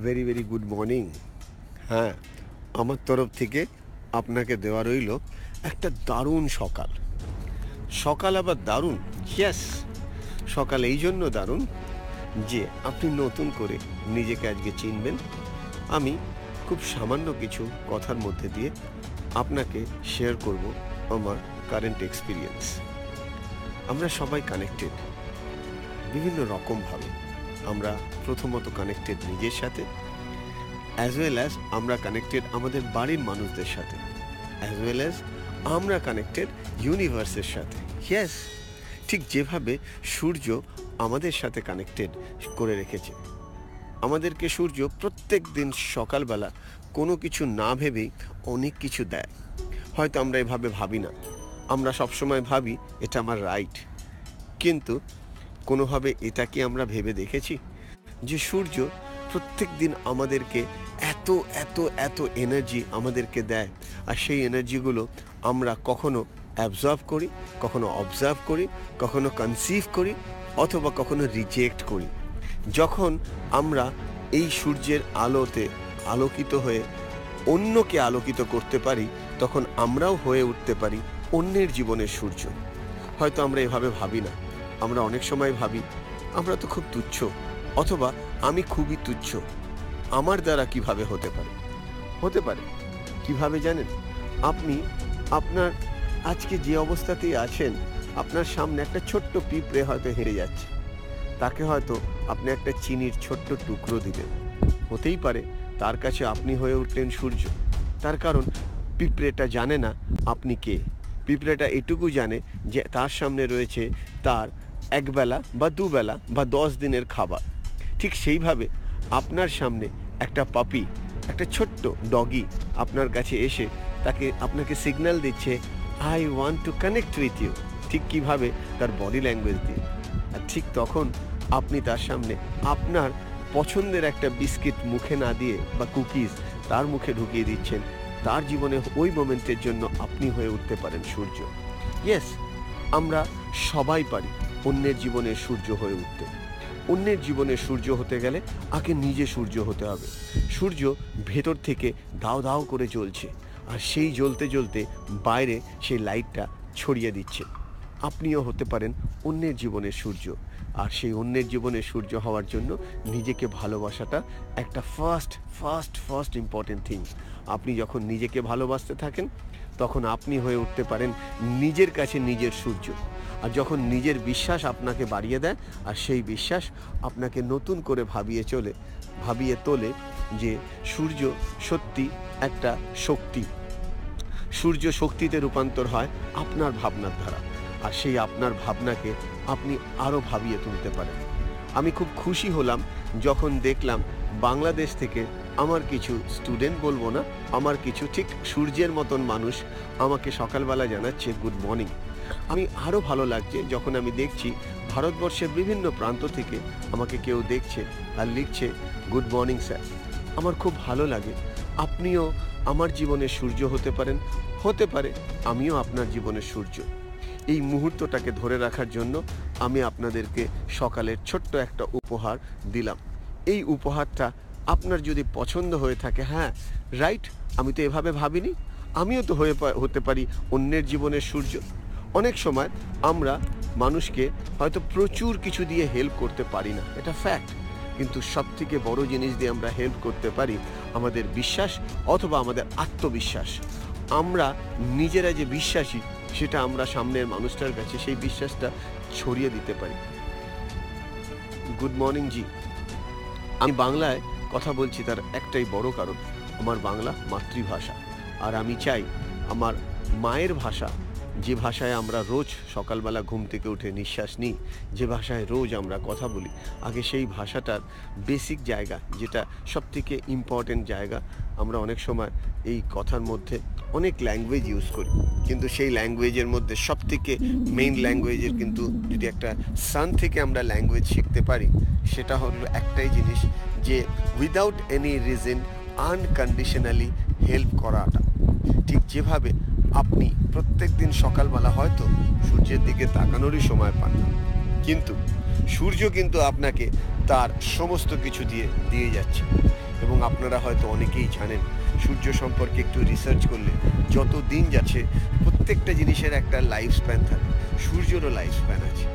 Very very good morning হ্যাঁ আমার তরফ থেকে আপনাকে দেওয়া রইল একটা দারুণ সকাল। সকাল আবার দারুণ? ইয়াস সকাল এই জন্য দারুণ যে আপনি নতুন করে নিজেকে আজকে চিনবেন। আমি খুব সামান্য কিছু কথার মধ্যে দিয়ে আপনাকে শেয়ার করব আমার কারেন্ট এক্সপিরিয়েন্স আমরা সবাই কানেক্টেড বিভিন্ন রকমভাবে। আমরা প্রথমত কানেক্টেড নিজের সাথে অ্যাজ ওয়েল অ্যাজ আমরা কানেক্টেড আমাদের বাড়ির মানুষদের সাথে অ্যাজ ওয়েল অ্যাজ আমরা কানেক্টেড ইউনিভার্সের সাথে। ইয়েস ঠিক যেভাবে সূর্য আমাদের সাথে কানেক্টেড করে রেখেছে। আমাদেরকে সূর্য প্রত্যেক দিন সকালবেলা কোনো কিছু না ভেবেই অনেক কিছু দেয়। হয়তো আমরা এভাবে ভাবি না। আমরা সবসময় ভাবি, এটা আমার রাইট কিন্তু কোনোভাবে এটা কি আমরা ভেবে দেখেছি? যে সূর্য প্রত্যেক দিন আমাদেরকে এত এত এত এনার্জি আমাদেরকে দেয়। আর সেই এনার্জিগুলো আমরা কখনো অ্যাবজর্ব করি, কখনো অবজার্ভ করি, কখনো কনসিভ করি, অথবা কখনো রিজেক্ট করি। যখন আমরা এই সূর্যের আলোতে আলোকিত হয়ে অন্যকে আলোকিত করতে পারি, তখন আমরাও হয়ে উঠতে পারি অন্যের জীবনের সূর্য। হয়তো আমরা এভাবে ভাবি না। আমরা অনেক সময় ভাবি, আমরা তো খুব তুচ্ছ, অথবা আমি খুবই তুচ্ছ। আমার দ্বারা কীভাবে হতে পারে? হতে পারে। কীভাবে জানেন? আপনি, আপনার আজকে যে অবস্থাতেই আছেন, আপনার সামনে একটা ছোট্ট পিঁপড়ে হয়তো হেরে যাচ্ছে। তাকে হয়তো আপনি একটা চিনির ছোট্ট টুকরো দিলেন হতেই পারে তার কাছে আপনি হয়ে উঠলেন সূর্য। তার কারণ, পিঁপড়েটা জানে না আপনি কে। পিঁপড়েটা এটুকু জানে যে তার সামনে রয়েছে তার একবেলা বা দুবেলা বা দশ দিনের খাবার। ঠিক সেইভাবে আপনার সামনে একটা পাপি একটা ছোট্ট ডগি আপনার কাছে এসে তাকে, আপনাকে সিগন্যাল দিচ্ছে I want to connect with you ঠিক কীভাবে? তার বডি ল্যাঙ্গুয়েজ দিয়ে। আর ঠিক তখন আপনি তার সামনে আপনার পছন্দের একটা বিস্কিট মুখে না দিয়ে বা কুকিজ তার মুখে ঢুকিয়ে দিচ্ছেন। তার জীবনে ওই মোমেন্টের জন্য আপনি হয়ে উঠতে পারেন সূর্য। ইয়েস আমরা সবাই পারি। অন্যের জীবনে সূর্য হয়ে উঠতে। অন্যের জীবনে সূর্য হতে গেলে আগে নিজে সূর্য হতে হবে। সূর্য ভেতর থেকে দাও দাও করে জ্বলছে আর সেই জ্বলতে জ্বলতে বাইরে সেই লাইটটা ছড়িয়ে দিচ্ছে। আপনিও হতে পারেন অন্যের জীবনের সূর্য আর সেই অন্যের জীবনের সূর্য হওয়ার জন্য নিজেকে ভালোবাসাটা একটা first first first important thing আপনি যখন নিজেকে ভালোবাসতে থাকেন, তখন আপনি হয়ে উঠতে পারেন নিজের কাছে নিজের সূর্য। আর যখন নিজের বিশ্বাস আপনাকে বাড়িয়ে দেয়, আর সেই বিশ্বাস আপনাকে নতুন করে ভাবিয়ে চলে, ভাবিয়ে তোলে যে সূর্য সত্যি একটা শক্তি। সূর্য শক্তিতে রূপান্তর হয় আপনার ভাবনার দ্বারা, আর সেই আপনার ভাবনাকে আপনি আরও ভাবিয়ে তুলতে পারেন। আমি খুব খুশি হলাম যখন দেখলাম বাংলাদেশ থেকে আমার কিছু স্টুডেন্ট বলব না, আমার কিছু ঠিক সূর্যের মতন মানুষ আমাকে সকালবেলা জানাচ্ছে গুড মর্নিং আমি আরও ভালো লাগছে যখন আমি দেখছি ভারতবর্ষের বিভিন্ন প্রান্ত থেকে আমাকে কেউ দেখছে আর লিখছে গুড মর্নিং স্যার আমার খুব ভালো লাগে। আপনিও আমার জীবনের সূর্য হতে পারেন, হতে পারে আমিও আপনার জীবনের সূর্য। এই মুহূর্তটাকে ধরে রাখার জন্য আমি আপনাদেরকে সকালের ছোট্ট একটা উপহার দিলাম। এই উপহারটা আপনার যদি পছন্দ হয়ে থাকে হ্যাঁ রাইট আমি তো এভাবে ভাবিনি। আমিও তো হয়ে হতে পারি অন্যের জীবনের সূর্য। অনেক সময় আমরা মানুষকে হয়তো প্রচুর কিছু দিয়ে হেল্প করতে পারি না, এটা ফ্যাক্ট কিন্তু সব থেকে বড় জিনিস দিয়ে আমরা হেল্প করতে পারি আমাদের বিশ্বাস অথবা আমাদের আত্মবিশ্বাস। আমরা নিজেরা যে বিশ্বাসী, সেটা আমরা সামনের মানুষটার কাছে সেই বিশ্বাসটা ছড়িয়ে দিতে পারি। Good morning ji. আমি বাংলায় কথা বলছি তার একটাই বড় কারণ, আমার বাংলা মাতৃভাষা। আর আমি চাই আমার মায়ের ভাষা, যে ভাষায় আমরা রোজ সকালবেলা ঘুম থেকে উঠে নিঃশ্বাস নিই, যে ভাষায় রোজ আমরা কথা বলি, আগে সেই ভাষাটার বেসিক জায়গা, যেটা সবথেকে ইম্পর্টেন্ট জায়গা, আমরা অনেক সময় এই কথার মধ্যে অনেক ল্যাঙ্গুয়েজ ইউজ করি। কিন্তু সেই ল্যাঙ্গুয়েজের মধ্যে সব থেকে মেইন ল্যাঙ্গুয়েজের কিন্তু যদি একটা সান থেকে আমরা ল্যাঙ্গুয়েজ শিখতে পারি, সেটা হলো একটাই জিনিস যে without any reason unconditionally help করাটা। ঠিক যেভাবে আপনি প্রত্যেক দিন সকালবেলা হয়তো সূর্যের দিকে তাকানোরই সময় পান না। কিন্তু সূর্য কিন্তু আপনাকে তার সমস্ত কিছু দিয়ে দিয়ে যাচ্ছে। এবং আপনারা হয়তো অনেকেই জানেন, সূর্য সম্পর্কে একটু রিসার্চ করলে যত দিন যাচ্ছে প্রত্যেকটা জিনিসের একটা লাইফ স্প্যান থাকে। সূর্যেরও লাইফ স্প্যান আছে।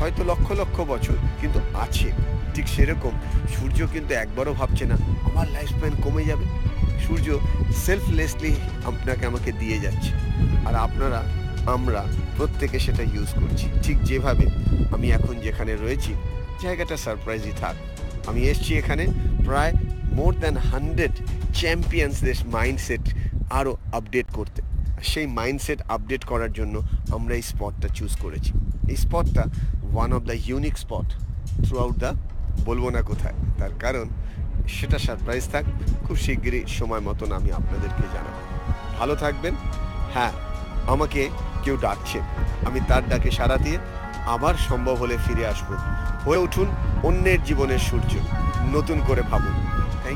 হয়তো লক্ষ লক্ষ বছর, কিন্তু আছে। ঠিক সেরকম সূর্য কিন্তু একবারও ভাবছে না, আমার লাইফ স্প্যান কমে যাবে। সূর্য সেলফলেসলি আপনাকে আমাকে দিয়ে যাচ্ছে। আর আপনারা, আমরা প্রত্যেকে সেটা ইউজ করছি। ঠিক যেভাবে আমি এখন যেখানে রয়েছি, জায়গাটা সারপ্রাইজই থাক। আমি এসছি এখানে প্রায় মোর দ্যান হান্ড্রেড চ্যাম্পিয়ন্সদের মাইন্ডসেট আরও আপডেট করতে। সেই মাইন্ডসেট আপডেট করার জন্য আমরা এই স্পটটা চুজ করেছি। এই স্পটটা one of the unique spot throughout the বলব না কোথায়। তার কারণ সেটা সারপ্রাইজ থাক, খুব শিগগিরই সময় মতন আমি আপনাদেরকে জানাব। ভালো থাকবেন। হ্যাঁ আমাকে কেউ ডাকছে। আমি তার ডাকে সাড়া দিয়ে আবার সম্ভব হলে ফিরে আসব। হয়ে উঠুন অন্যের জীবনের সূর্য। নতুন করে ভাবুন।